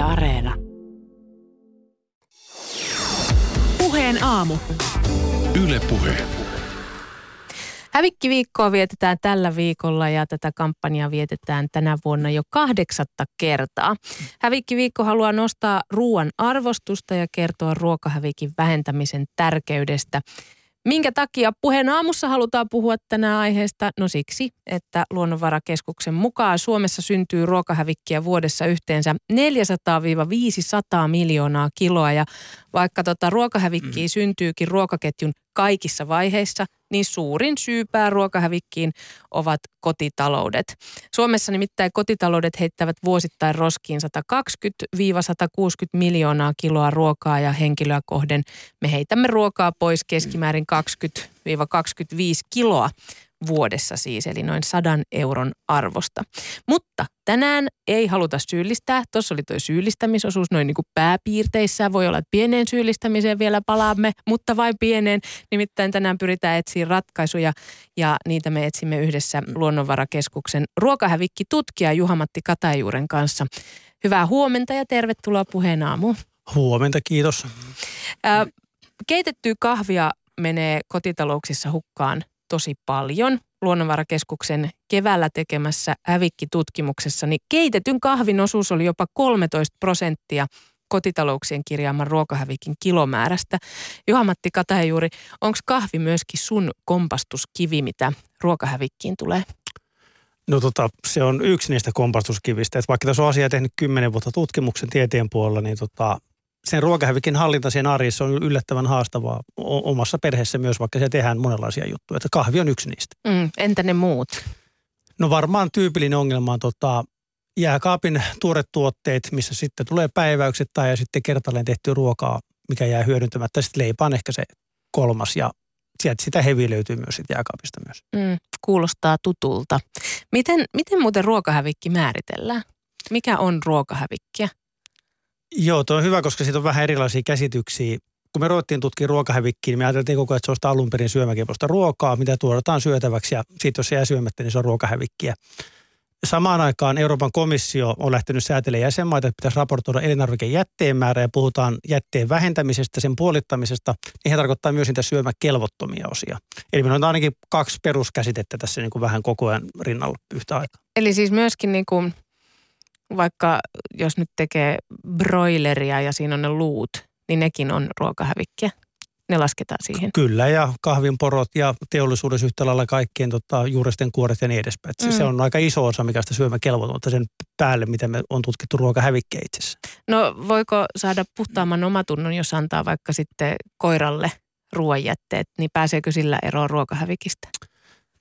Yle Areena. Puheen aamu. Yle Puhe. Hävikkiviikkoa vietetään tällä viikolla ja tätä kampanjaa vietetään tänä vuonna jo kahdeksatta kertaa. Hävikkiviikko haluaa nostaa ruoan arvostusta ja kertoa ruokahävikin vähentämisen tärkeydestä. Minkä takia puheen aamussa halutaan puhua tänään aiheesta? No siksi, että Luonnonvarakeskuksen mukaan Suomessa syntyy ruokahävikkiä vuodessa yhteensä 400-500 miljoonaa kiloa. Ja vaikka tota ruokahävikkiä mm. syntyykin ruokaketjun kaikissa vaiheissa, niin suurin syypää ruokahävikkiin ovat kotitaloudet. Suomessa nimittäin kotitaloudet heittävät vuosittain roskiin 120-160 miljoonaa kiloa ruokaa ja henkilöä kohden me heitämme ruokaa pois keskimäärin 20-25 kiloa vuodessa siis, eli noin sadan euron arvosta. Mutta tänään ei haluta syyllistää. Tuossa oli tuo syyllistämisosuus noin niin kuin pääpiirteissä. Voi olla, että pieneen syyllistämiseen vielä palaamme, mutta vain pieneen. Nimittäin tänään pyritään etsiä ratkaisuja ja niitä me etsimme yhdessä Luonnonvarakeskuksen ruokahävikki-tutkija Juhamatti Katajuuren kanssa. Hyvää huomenta ja tervetuloa puheen aamuun. Huomenta, kiitos. Ää, keitettyä kahvia menee kotitalouksissa hukkaan tosi paljon. Luonnonvarakeskuksen keväällä tekemässä hävikkitutkimuksessa, niin keitetyn kahvin osuus oli jopa 13 prosenttia kotitalouksien kirjaaman ruokahävikin kilomäärästä. Juhamatti Katajuuri, onko kahvi myöskin sun kompastuskivi, mitä ruokahävikkiin tulee? No tota, se on yksi niistä kompastuskivistä. Että vaikka tässä on asia tehnyt kymmenen vuotta tutkimuksen tieteen puolella, niin tota, sen ruokahävikin hallinta sen arjessa on yllättävän haastavaa omassa perheessä myös, vaikka se tehdään monenlaisia juttuja. Että kahvi on yksi niistä. Mm, entä ne muut? No varmaan tyypillinen ongelma on tota, jääkaapin tuoretuotteet, missä sitten tulee päiväykset tai ja sitten kertalleen tehty ruokaa, mikä jää hyödyntämättä. Sitten leipä on ehkä se kolmas ja sieltä sitä hevi löytyy myös sit jääkaapista myös. Mm, kuulostaa tutulta. Miten, miten muuten ruokahävikki määritellään? Mikä on ruokahävikkiä? Joo, tuo on hyvä, koska siitä on vähän erilaisia käsityksiä. Kun me ruvettiin tutkia ruokahävikkiä, niin me ajateltiin koko ajan, että se on sitä alun perin syömäkelpoista ruokaa, mitä tuotetaan syötäväksi ja sitten jos se jää syömättä, niin se on ruokahävikkiä. Samaan aikaan Euroopan komissio on lähtenyt säätelemään jäsenmaita, että pitäisi raportoida elintarvikejätteen määrä ja puhutaan jätteen vähentämisestä, sen puolittamisesta. Niin he tarkoittaa myös niitä syömäkelvottomia osia. Eli meillä on ainakin kaksi peruskäsitettä tässä niin kuin vähän koko ajan rinnalla yhtä aikaa. Eli siis myöskin niin kuin vaikka jos nyt tekee broileria ja siinä on ne luut, niin nekin on ruokahävikkiä. Ne lasketaan siihen. Kyllä, ja kahvinporot ja teollisuudessa yhtä lailla kaikkien tota, juuresten kuoret ja niin edespäin. Mm. Se on aika iso osa, mikä sitä syömäkelvotonta sen päälle, mitä me on tutkittu ruokahävikkiä itse No voiko saada puhtaamman omatunnon, jos antaa vaikka sitten koiralle ruoanjätteet, niin pääseekö sillä eroon ruokahävikistä?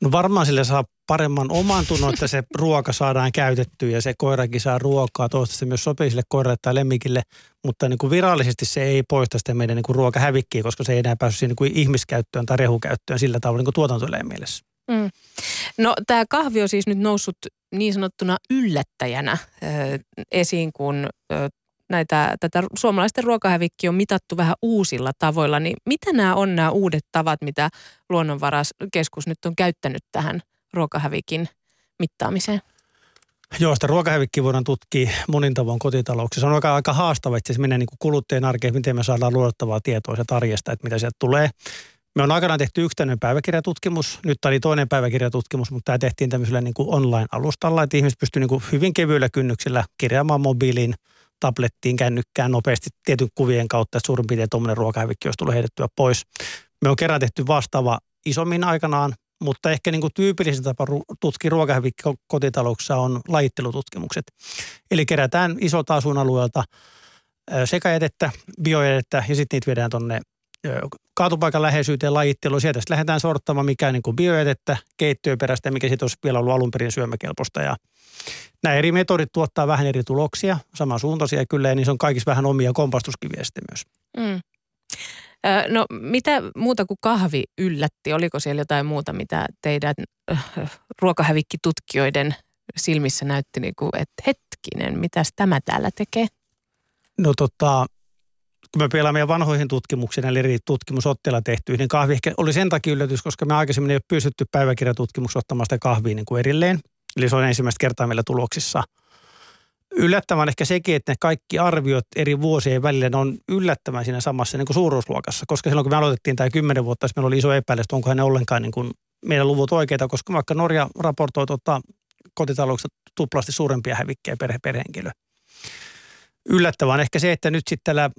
No varmaan sille saa paremman oman tunnon, että se ruoka saadaan käytettyä ja se koirakin saa ruokaa. Toivottavasti se myös sopii sille koiralle tai lemmikille, mutta niin kuin virallisesti se ei poista sitä meidän niin kuin ruokahävikkiä, koska se ei enää päässyt niin kuin ihmiskäyttöön tai rehukäyttöön sillä tavalla niin kuin tuotantoeläin mielessä. Mm. No tämä kahvi on siis nyt noussut niin sanottuna yllättäjänä äh, esiin, kun äh, näitä, tätä suomalaisten ruokahävikki on mitattu vähän uusilla tavoilla, niin mitä nämä on nämä uudet tavat, mitä Luonnonvaraskeskus nyt on käyttänyt tähän ruokahävikin mittaamiseen? Joo, sitä ruokahävikkiä voidaan tutkia monin tavoin kotitalouksissa. Se on aika, aika haastava, että se menee niin kuin kuluttajan arkeen, miten me saadaan luotettavaa tietoa sieltä arjesta, että mitä sieltä tulee. Me on aikanaan tehty yksittäinen päiväkirjatutkimus. Nyt oli toinen päiväkirjatutkimus, mutta tämä tehtiin tämmöisellä niin kuin online-alustalla, että ihmiset pystyy niin hyvin kevyillä kynnyksillä kirjaamaan mobiiliin – tablettiin, kännykkään nopeasti tietyn kuvien kautta, että suurin piirtein tuommoinen ruokahävikki olisi tullut heitettyä pois. Me on kerran tehty vastaava isommin aikanaan, mutta ehkä niin kuin tyypillisin tapa tutkia ruokahävikki kotitalouksissa on lajittelututkimukset. Eli kerätään isolta asuinalueelta sekajätettä, biojätettä ja sitten niitä viedään tuonne kaatupaikan läheisyyteen lajitteluun. Sieltä sitten lähdetään sorttamaan mikä niin kuin biojätettä, keittiöperäistä mikä sitten olisi vielä ollut alun perin syömäkelpoista. Ja nämä eri metodit tuottaa vähän eri tuloksia, samansuuntaisia kyllä, ja niissä on kaikissa vähän omia kompastuskiviä sitten myös. Mm. No mitä muuta kuin kahvi yllätti? Oliko siellä jotain muuta, mitä teidän ruokahävikkitutkijoiden silmissä näytti, niin kuin, että hetkinen, mitäs tämä täällä tekee? No tota, kun me pelaamme meidän vanhoihin tutkimuksiin, eli eri tutkimusotteilla tehty, niin kahvi ehkä oli sen takia yllätys, koska me aikaisemmin ei ole pystytty päiväkirjatutkimuksessa ottamaan sitä kahvia niin kuin erilleen. Eli se on ensimmäistä kertaa meillä tuloksissa. yllättävän ehkä sekin, että ne kaikki arviot eri vuosien välillä ne on yllättävän siinä samassa niin kuin suuruusluokassa. Koska silloin kun me aloitettiin tämä kymmenen vuotta, meillä oli iso epäilys, että onkohan ne ollenkaan niin kuin meidän luvut oikeita, koska vaikka Norja raportoi tota, kotitalouksista tuplasti suurempia hävikkejä per, per. Yllättävän ehkä se, että nyt sitten tällä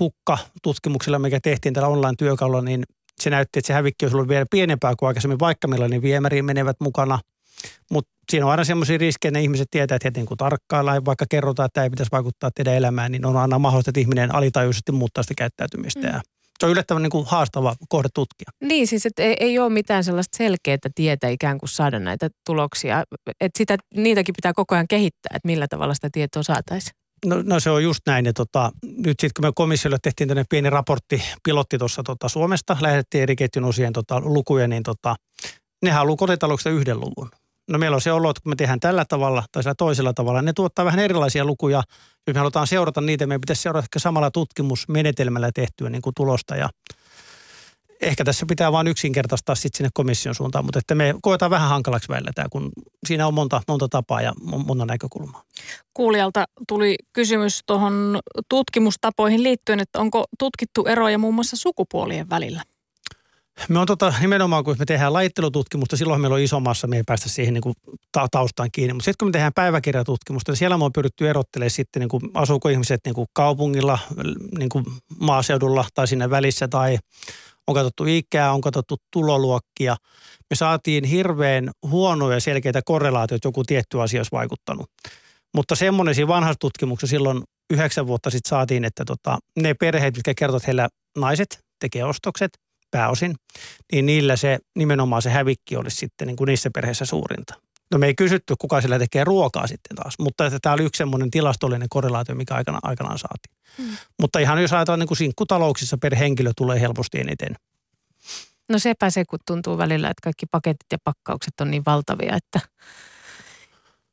hukka-tutkimuksella, mikä tehtiin tällä online-työkalulla, niin se näytti, että se hävikki olisi ollut vielä pienempää kuin aikaisemmin, vaikka meillä niin viemäriin menevät mukana. Mutta siinä on aina semmoisia riskejä, että ne ihmiset tietää, että heti kun tarkkaillaan, vaikka kerrotaan, että tämä ei pitäisi vaikuttaa teidän elämään, niin on aina mahdollista, että ihminen alitajuisesti muuttaa sitä käyttäytymistä. Mm. se on yllättävän niin kuin haastava kohde tutkia. Niin siis, että ei, ei ole mitään sellaista selkeää tietä ikään kuin saada näitä tuloksia. Että sitä, niitäkin pitää koko ajan kehittää, että millä tavalla sitä tietoa saataisiin. No, no se on just näin. Ja tota, nyt sitten kun me komissiolle tehtiin tämmöinen pieni raportti, pilotti tuossa tota Suomesta, lähetettiin eri ketjun osien tota, lukuja, niin tota, ne haluaa kotitalouksista yhden luvun. No meillä on se olo, että kun me tehdään tällä tavalla tai sillä toisella tavalla, ne tuottaa vähän erilaisia lukuja. Jos me halutaan seurata niitä, meidän pitäisi seurata ehkä samalla tutkimusmenetelmällä tehtyä niin kuin tulosta ja ehkä tässä pitää vain yksinkertaistaa sitten sinne komission suuntaan, mutta että me koetaan vähän hankalaksi välillä tämä, kun siinä on monta, monta tapaa ja monta näkökulmaa. Kuulijalta tuli kysymys tuohon tutkimustapoihin liittyen, että onko tutkittu eroja muun muassa sukupuolien välillä? Me on tota, nimenomaan, kun me tehdään lajittelututkimusta, silloin meillä on iso massa, me ei päästä siihen niin kuin taustaan kiinni. Mutta sitten kun me tehdään päiväkirjatutkimusta, niin siellä me on pyritty erottelemaan sitten, niin kuin, asuuko ihmiset niin kuin kaupungilla, niin kuin maaseudulla tai sinne välissä tai on katsottu ikää, on katsottu tuloluokkia. Me saatiin hirveän huonoja selkeitä korrelaatioita, joku tietty asia olisi vaikuttanut. Mutta semmoinen siinä vanhassa tutkimuksessa silloin yhdeksän vuotta sitten saatiin, että tota, ne perheet, jotka kertovat, heillä naiset tekee ostokset pääosin, niin niillä se nimenomaan se hävikki olisi sitten niin kuin niissä perheissä suurinta. No me ei kysytty, kuka sillä tekee ruokaa sitten taas, mutta että tämä oli yksi semmoinen tilastollinen korrelaatio, mikä aikana, aikanaan saatiin. Hmm. Mutta ihan jos ajatellaan niin kuin sinkkutalouksissa per henkilö tulee helposti eniten. No sepä se, kun tuntuu välillä, että kaikki paketit ja pakkaukset on niin valtavia, että,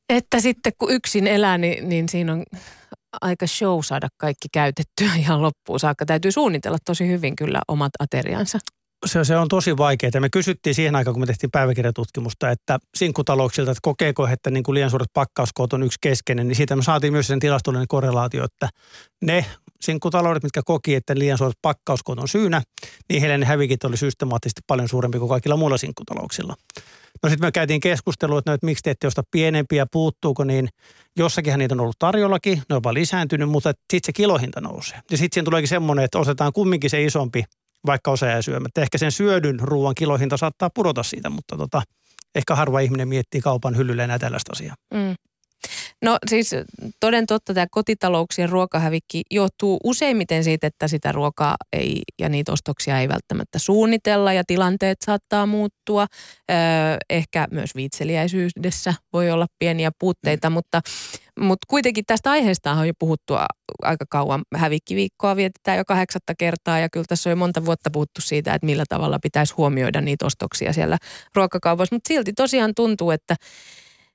että sitten kun yksin elää, niin, niin siinä on aika show saada kaikki käytettyä ihan loppuun saakka. Täytyy suunnitella tosi hyvin kyllä omat ateriansa se, se on tosi vaikeaa. Me kysyttiin siihen aikaan, kun me tehtiin päiväkirjatutkimusta, että sinkkutalouksilta, että kokeeko, että niin kuin liian suuret pakkauskoot on yksi keskeinen, niin siitä me saatiin myös sen tilastollinen korrelaatio, että ne sinkkutaloudet, mitkä koki, että liian suuret pakkauskoot on syynä, niin heille ne hävikit oli systemaattisesti paljon suurempi kuin kaikilla muilla sinkkutalouksilla. No sitten me käytiin keskustelua, että, no, että miksi te ette osta pienempiä, puuttuuko, niin jossakinhan niitä on ollut tarjollakin, ne on vaan lisääntynyt, mutta sitten se kilohinta nousee. Ja sitten siinä tuleekin semmoinen, että ostetaan kumminkin se isompi vaikka osa jää syömättä. Ehkä sen syödyn ruoan kilohinta saattaa pudota siitä, mutta tota, ehkä harva ihminen miettii kaupan hyllyllä enää tällaista asiaa. Mm. No siis toden totta tämä kotitalouksien ruokahävikki johtuu useimmiten siitä, että sitä ruokaa ei ja niitä ostoksia ei välttämättä suunnitella ja tilanteet saattaa muuttua. Öö, ehkä myös viitseliäisyydessä voi olla pieniä puutteita, mm. mutta, mutta kuitenkin tästä aiheesta on jo puhuttu aika kauan. Hävikkiviikkoa vietetään jo kahdeksatta kertaa ja kyllä tässä on jo monta vuotta puhuttu siitä, että millä tavalla pitäisi huomioida niitä ostoksia siellä ruokakaupassa. Mutta silti tosiaan tuntuu, että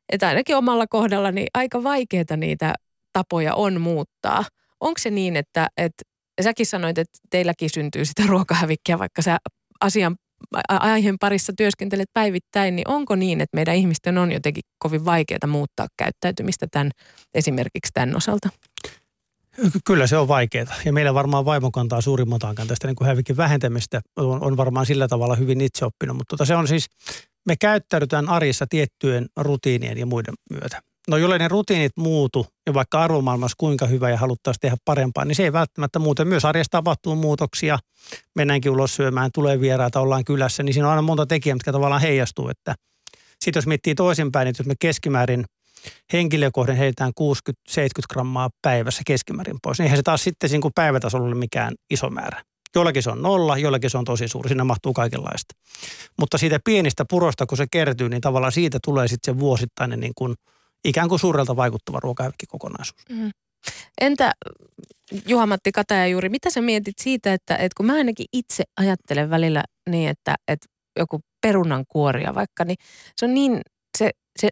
että ainakin omalla kohdalla niin aika vaikeita niitä tapoja on muuttaa. Onko se niin, että, että säkin sanoit, että teilläkin syntyy sitä ruokahävikkiä, vaikka sä asian aiheen parissa työskentelet päivittäin, niin onko niin, että meidän ihmisten on jotenkin kovin vaikeaa muuttaa käyttäytymistä tämän, esimerkiksi tämän osalta? Kyllä se on vaikeaa. Ja meillä varmaan vaimo kantaa suurimman taakan tästä niin kuin hävikin vähentämistä. On, on varmaan sillä tavalla hyvin itse oppinut. Mutta tota se on siis, me käyttäydytään arjessa tiettyjen rutiinien ja muiden myötä. No jollei ne rutiinit muutu, ja vaikka arvomaailmassa kuinka hyvä ja haluttaisiin tehdä parempaa, niin se ei välttämättä muuta. Myös arjessa tapahtuu muutoksia, mennäänkin ulos syömään, tulee vieraita, ollaan kylässä, niin siinä on aina monta tekijää, mitkä tavallaan heijastuu. Että sitten jos miettii toisinpäin, että jos me keskimäärin henkilökohden heitään 60-70 grammaa päivässä keskimäärin pois, niin eihän se taas sitten päivätasolla ole mikään iso määrä. Jollakin se on nolla, jollakin se on tosi suuri, sinne mahtuu kaikenlaista. Mutta siitä pienistä purosta, kun se kertyy, niin tavallaan siitä tulee sitten se vuosittainen niin kuin, ikään kuin suurelta vaikuttava ruokahävikkikokonaisuus. Mm. Entä Juha-Matti Kataja juuri, mitä sä mietit siitä, että, että kun mä ainakin itse ajattelen välillä niin, että, että joku perunan kuoria vaikka, niin se on niin, se, se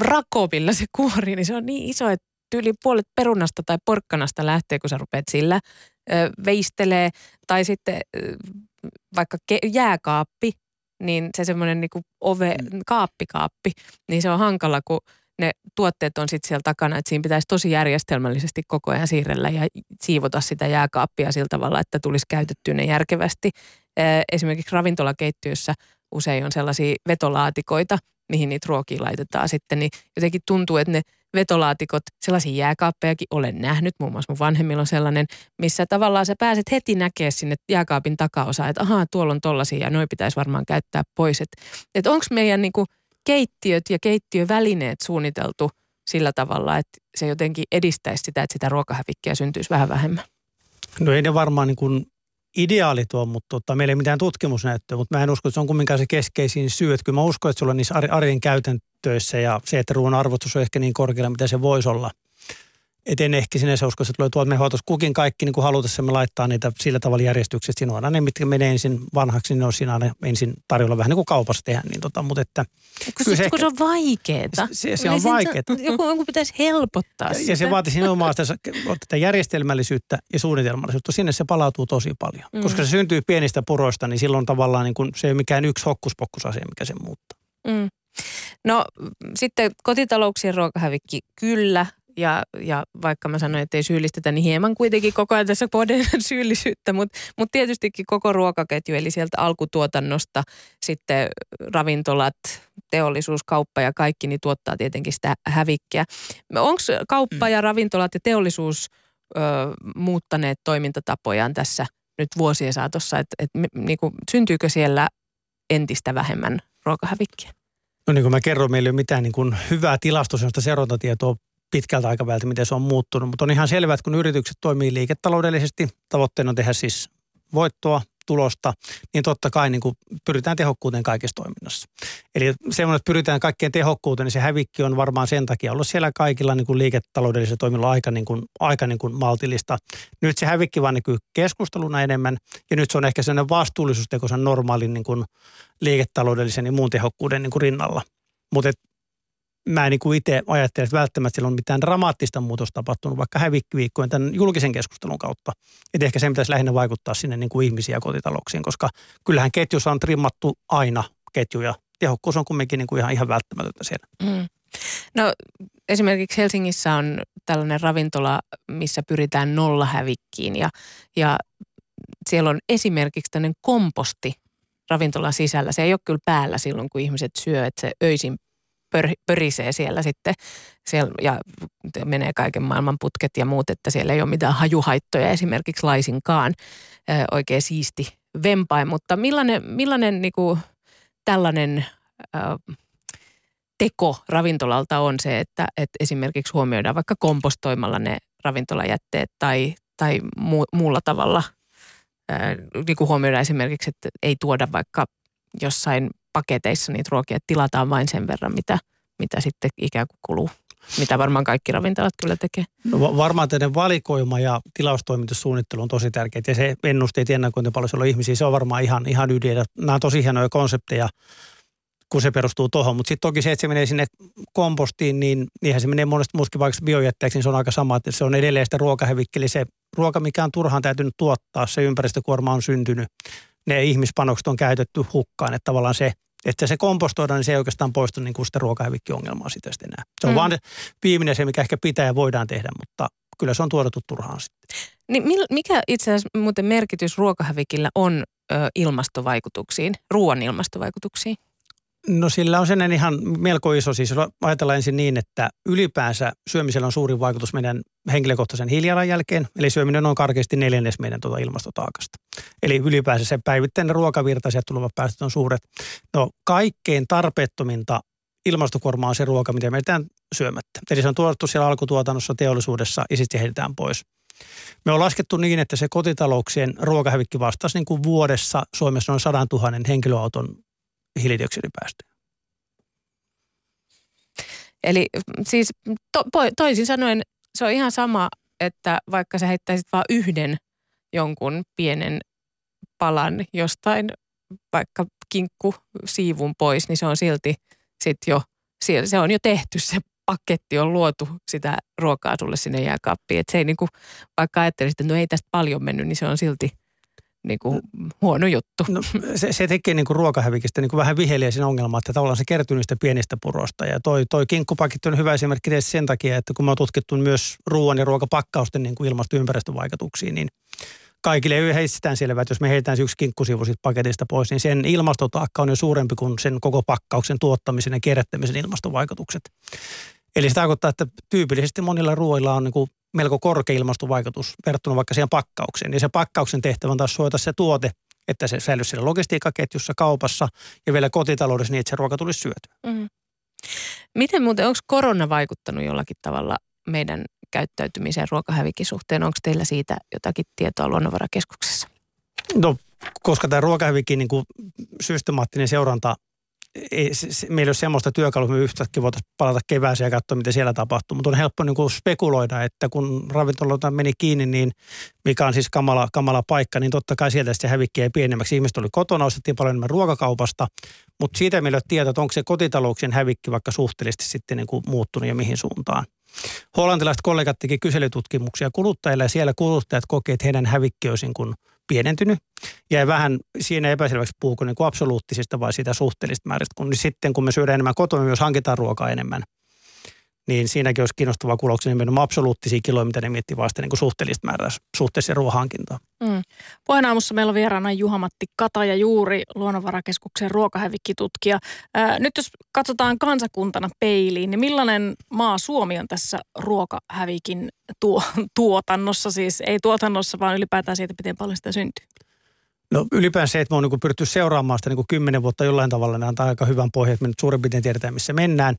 rakovilla se kuori, niin se on niin iso, että yli puolet perunasta tai porkkanasta lähtee, kun sä rupeat sillä veistelee. Tai sitten vaikka jääkaappi, niin se semmoinen niin ove, mm. kaappikaappi, niin se on hankala, kun ne tuotteet on sitten siellä takana, että siinä pitäisi tosi järjestelmällisesti koko ajan siirrellä ja siivota sitä jääkaappia sillä tavalla, että tulisi käytettyä ne järkevästi. Esimerkiksi ravintolakeittiössä usein on sellaisia vetolaatikoita, mihin niitä ruokia laitetaan sitten, niin jotenkin tuntuu, että ne vetolaatikot, sellaisia jääkaappejakin olen nähnyt, muun muassa mun vanhemmilla on sellainen, missä tavallaan sä pääset heti näkemään sinne jääkaapin takaosa, että ahaa, tuolla on tollasia ja noi pitäisi varmaan käyttää pois. Että et onko meidän niinku keittiöt ja keittiövälineet suunniteltu sillä tavalla, että se jotenkin edistäisi sitä, että sitä ruokahävikkiä syntyisi vähän vähemmän? No ei ne varmaan niin kuin ideaali tuo, mutta tota, meillä ei mitään tutkimusnäyttöä, mutta mä en usko, että se on kumminkaan se keskeisin syy. Että kyllä mä uskon, että sulla on niissä arjen käytäntöissä ja se, että ruoan arvostus on ehkä niin korkealla, mitä se voisi olla – et en ehkä sinänsä usko, että tulee tuolta me hoitos kukin kaikki niin kuin halutessa me laittaa niitä sillä tavalla järjestyksessä. Siinä on aina ne, mitkä menee ensin vanhaksi, niin ne on siinä aina ensin tarjolla vähän niin kuin kaupassa tehdä. Niin tota, mutta että, kun, se, se, kun se on vaikeeta. Se, se on vaikeeta. Joku, joku pitäisi helpottaa ja, sitä. Ja se vaatii nimenomaan sitä, tätä järjestelmällisyyttä ja suunnitelmallisuutta. Sinne se palautuu tosi paljon. Mm. Koska se syntyy pienistä puroista, niin silloin tavallaan niin kuin, se ei ole mikään yksi hokkuspokkusasia, mikä se muuttaa. Mm. No sitten kotitalouksien ruokahävikki, kyllä ja, ja vaikka mä sanoin, että ei syyllistetä, niin hieman kuitenkin koko ajan tässä poden syyllisyyttä, mutta mut tietystikin koko ruokaketju, eli sieltä alkutuotannosta sitten ravintolat, teollisuus, kauppa ja kaikki, niin tuottaa tietenkin sitä hävikkiä. Onko kauppa ja ravintolat ja teollisuus ö, muuttaneet toimintatapojaan tässä nyt vuosien saatossa, että et, niinku, syntyykö siellä entistä vähemmän ruokahävikkiä? No niin kuin mä kerroin, meillä ei ole mitään niin kuin hyvää tilastosta seurantatietoa pitkältä aikaväliltä, miten se on muuttunut. Mutta on ihan selvää, että kun yritykset toimii liiketaloudellisesti, tavoitteena on tehdä siis voittoa, tulosta, niin totta kai niin kuin pyritään tehokkuuteen kaikessa toiminnassa. Eli semmoinen, että pyritään kaikkeen tehokkuuteen, niin se hävikki on varmaan sen takia ollut siellä kaikilla niin kuin liiketaloudellisilla toimilla aika, niin kuin, aika niin kuin maltillista. Nyt se hävikki vaan näkyy keskusteluna enemmän, ja nyt se on ehkä sellainen vastuullisuusteko sen normaalin niin kuin liiketaloudellisen ja muun tehokkuuden niin kuin rinnalla. Mutta mä en niin itse ajattele, että välttämättä siellä on mitään dramaattista muutosta tapahtunut, vaikka hävikkiviikkojen tämän julkisen keskustelun kautta. Että ehkä se pitäisi lähinnä vaikuttaa sinne niin kuin ihmisiä kotitalouksiin, koska kyllähän ketjussa on trimmattu aina ketjuja. Tehokkuus on kumminkin niin kuin ihan, ihan välttämätöntä siellä. Mm. No esimerkiksi Helsingissä on tällainen ravintola, missä pyritään nollahävikkiin ja, ja siellä on esimerkiksi tämmöinen komposti ravintolan sisällä. Se ei ole kyllä päällä silloin, kun ihmiset syö, että se öisin pör, pörisee siellä sitten siellä, ja menee kaiken maailman putket ja muut, että siellä ei ole mitään hajuhaittoja esimerkiksi laisinkaan. Oikein siisti vempain, mutta millainen, millainen niin kuin, tällainen teko ravintolalta on se, että, että esimerkiksi huomioidaan vaikka kompostoimalla ne ravintolajätteet tai, tai muu, muulla tavalla niin kuin huomioidaan esimerkiksi, että ei tuoda vaikka jossain paketeissa niitä ruokia, että tilataan vain sen verran, mitä, mitä sitten ikään kuin kuluu. Mitä varmaan kaikki ravintolat kyllä tekee. No, varmaan teidän valikoima ja tilaustoimitussuunnittelu on tosi tärkeää. Ja se ennusteet ennakointi paljon siellä on ihmisiä, se on varmaan ihan, ihan ydin. Nämä on tosi hienoja konsepteja, kun se perustuu tuohon. Mutta sitten toki se, että se menee sinne kompostiin, niin niinhän se menee monesti muuskin vaikka biojätteeksi, niin se on aika sama, että se on edelleen sitä ruokahävikki. Eli se ruoka, mikä on turhaan täytynyt tuottaa, se ympäristökuorma on syntynyt. Ne ihmispanokset on käytetty hukkaan, että tavallaan se – että se kompostoidaan, niin se ei oikeastaan poistu niin kuin sitä ruokahävikki-ongelmaa sitten enää. Se on mm. vaan viimeinen se, mikä ehkä pitää ja voidaan tehdä, mutta kyllä se on tuotettu turhaan sitten. Niin mikä itse asiassa muuten merkitys ruokahävikillä on ö, ilmastovaikutuksiin, ruoan ilmastovaikutuksiin? No sillä on sen ihan melko iso. Siis ajatellaan ensin niin, että ylipäänsä syömisellä on suuri vaikutus meidän henkilökohtaisen hiilijalanjälkeen. Eli syöminen on karkeasti neljännes meidän tuota ilmastotaakasta. Eli ylipäänsä se päivittäinen ruokavirta, sieltä tulevat päästöt on suuret. No kaikkein tarpeettominta ilmastokuorma on se ruoka, mitä me jätetään syömättä. Eli se on tuotettu siellä alkutuotannossa, teollisuudessa ja sitten heitetään pois. Me on laskettu niin, että se kotitalouksien ruokahävikki vastasi niin kuin vuodessa Suomessa noin 100 000 henkilöauton hiilidioksidipäästöjä. Eli siis to, toisin sanoen se on ihan sama, että vaikka sä heittäisit vain yhden jonkun pienen palan jostain, vaikka kinkku siivun pois, niin se on silti sit jo, se on jo tehty, se paketti on luotu sitä ruokaa sulle sinne jääkaappiin. Että se ei niinku, vaikka ajattelisit, että no ei tästä paljon mennyt, niin se on silti niin kuin huono juttu. No, se, se tekee niin kuin ruokahävikistä niin kuin vähän viheliä siinä ongelmaa, että tavallaan se kertyy niistä pienistä purosta. Ja toi, toi kinkkupaketti on hyvä esimerkki sen takia, että kun me on tutkittu myös ruoan ja ruokapakkausten niin kuin ilmasto- ympäristövaikutuksia, niin kaikille ei heistään selvää, että jos me heitetään yksi kinkkusivu siitä paketista pois, niin sen ilmastotaakka on jo suurempi kuin sen koko pakkauksen tuottamisen ja kierrättämisen ilmastovaikutukset. Eli se tarkoittaa, että tyypillisesti monilla ruoilla on niin kuin melko korkea ilmastovaikutus verrattuna vaikka siihen pakkaukseen. Ja se pakkauksen tehtävä on taas suojata se tuote, että se säilyisi siellä logistiikkaketjussa, kaupassa ja vielä kotitaloudessa niin, että se ruoka tulisi syötyä. Mm. Miten muuten, onko korona vaikuttanut jollakin tavalla meidän käyttäytymiseen ruokahävikin suhteen? Onko teillä siitä jotakin tietoa Luonnonvarakeskuksessa? No, koska tämä ruokahävikin niin systemaattinen seuranta ei, se, se, meillä ei ole semmoista työkalua, me yhtäkkiä voitaisiin palata kevääseen ja katsoa, mitä siellä tapahtuu. Mutta on helppo niin kuin spekuloida, että kun ravintoloita meni kiinni, niin mikä on siis kamala, kamala paikka, niin totta kai sieltä se hävikki ei pienemmäksi. Ihmiset oli kotona, ostettiin paljon enemmän ruokakaupasta, mutta siitä meillä ei ole tietoa, että onko se kotitalouksien hävikki vaikka suhteellisesti sitten niin kuin muuttunut ja mihin suuntaan. Hollantilaiset kollegat teki kyselytutkimuksia kuluttajille ja siellä kuluttajat kokevat, että heidän hävikki olisi niin pienentynyt. Jäi vähän siinä epäselväksi puhuko niin absoluuttisista vai siitä suhteellisesta määrästä, kun sitten kun me syödään enemmän kotona, myös hankitaan ruokaa enemmän – niin siinäkin olisi kiinnostavaa kuuloksia nimenomaan absoluuttisia kiloja, mitä ne miettii vasta niin suhteellista määrää suhteessa ruohankintaan. Mm. Puheenaamussa meillä on vieraana Juhamatti Kataja Juuri, Luonnonvarakeskuksen ruokahävikkitutkija. Ää, nyt jos katsotaan kansakuntana peiliin, niin millainen maa Suomi on tässä ruokahävikin tuo, tuotannossa, siis ei tuotannossa, vaan ylipäätään siitä, miten paljon sitä syntyy? No ylipäänsä se, että me on niin pyritty seuraamaan sitä niin kymmenen vuotta jollain tavalla, ne antaa aika hyvän pohjan, että me nyt suurin piirtein tiedetään, missä mennään.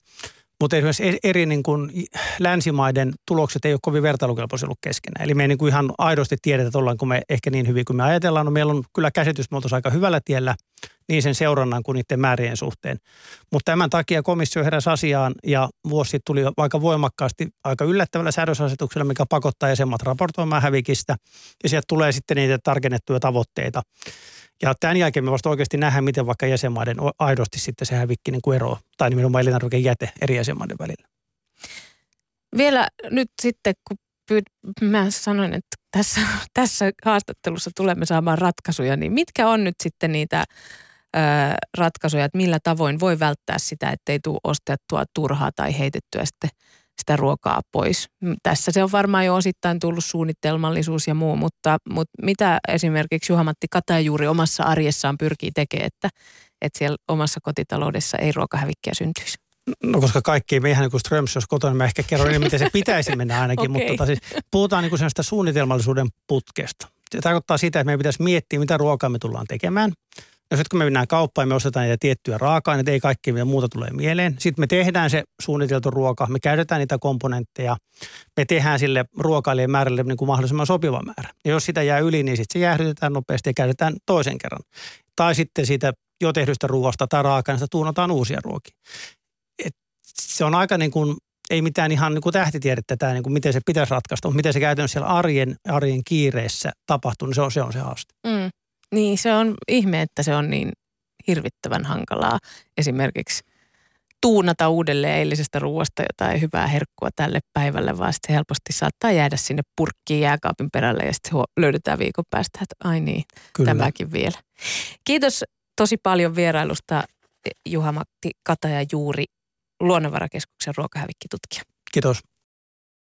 Mutta esimerkiksi eri niin kuin länsimaiden tulokset ei ole kovin vertailukelpoisia ollut keskenään. Eli me ei niin kuin ihan aidosti tiedetä, että ollaanko me ehkä niin hyvin kuin me ajatellaan. No meillä on kyllä käsitys, me aika hyvällä tiellä niin sen seurannan kuin niiden määrien suhteen. Mutta tämän takia komissio heräsi asiaan ja vuosi sitten tuli aika voimakkaasti aika yllättävällä säädösasetuksella, mikä pakottaa jäsenmaat raportoimaan hävikistä. Ja sieltä tulee sitten niitä tarkennettuja tavoitteita. Ja tämän jälkeen me vasta oikeasti nähdään, miten vaikka jäsenmaiden aidosti sitten se hävikki niin kuin tai nimenomaan jäte eri jäsenmaiden välillä. Vielä nyt sitten, kun pyyd- mä sanoin, että tässä, tässä haastattelussa tulemme saamaan ratkaisuja, niin mitkä on nyt sitten niitä ö, ratkaisuja, että millä tavoin voi välttää sitä, ettei tule ostettua turhaa tai heitettyä sitten – sitä ruokaa pois. Tässä se on varmaan jo osittain tullut suunnitelmallisuus ja muu, mutta, mutta mitä esimerkiksi Juhamatti Katajuuri omassa arjessaan pyrkii tekemään, että, että siellä omassa kotitaloudessa ei ruokahävikkiä syntyisi? No koska kaikki ei ihan niin kuin Ströms, jos kotona mä ehkä kerron niin, miten se pitäisi mennä ainakin, okay. mutta tota siis puhutaan niin kuin suunnitelmallisuuden putkesta. Se tarkoittaa sitä, että meidän pitäisi miettiä, mitä ruokaa me tullaan tekemään. No sitten kun me mennään kauppaan ja me ostetaan niitä tiettyjä raaka-aineita, ei kaikki vielä muuta tulee mieleen. Sitten me tehdään se suunniteltu ruoka, me käytetään niitä komponentteja, me tehdään sille ruokailijan määrälle niin kuin mahdollisimman sopiva määrä. Ja jos sitä jää yli, niin sitten se jäähdytetään nopeasti ja käytetään toisen kerran. Tai sitten siitä jo tehdystä ruoasta tai raaka-aineesta tuunataan uusia ruokia. Et se on aika niin kuin, ei mitään ihan niin kuin tähtitiedettä tämä, niin kuin miten se pitäisi ratkaista, mutta miten se käytännössä siellä arjen, arjen kiireessä tapahtuu, niin se on se, on se haaste. Mm. Niin, se on ihme, että se on niin hirvittävän hankalaa esimerkiksi tuunata uudelleen eilisestä ruoasta jotain hyvää herkkua tälle päivälle, vaan sitten helposti saattaa jäädä sinne purkkiin jääkaapin perälle ja sitten löydetään viikon päästä, että ai niin, Kyllä. tämäkin vielä. Kiitos tosi paljon vierailusta Juha-Matti Kataja Juuri Luonnonvarakeskuksen ruokahävikkitutkija. Kiitos.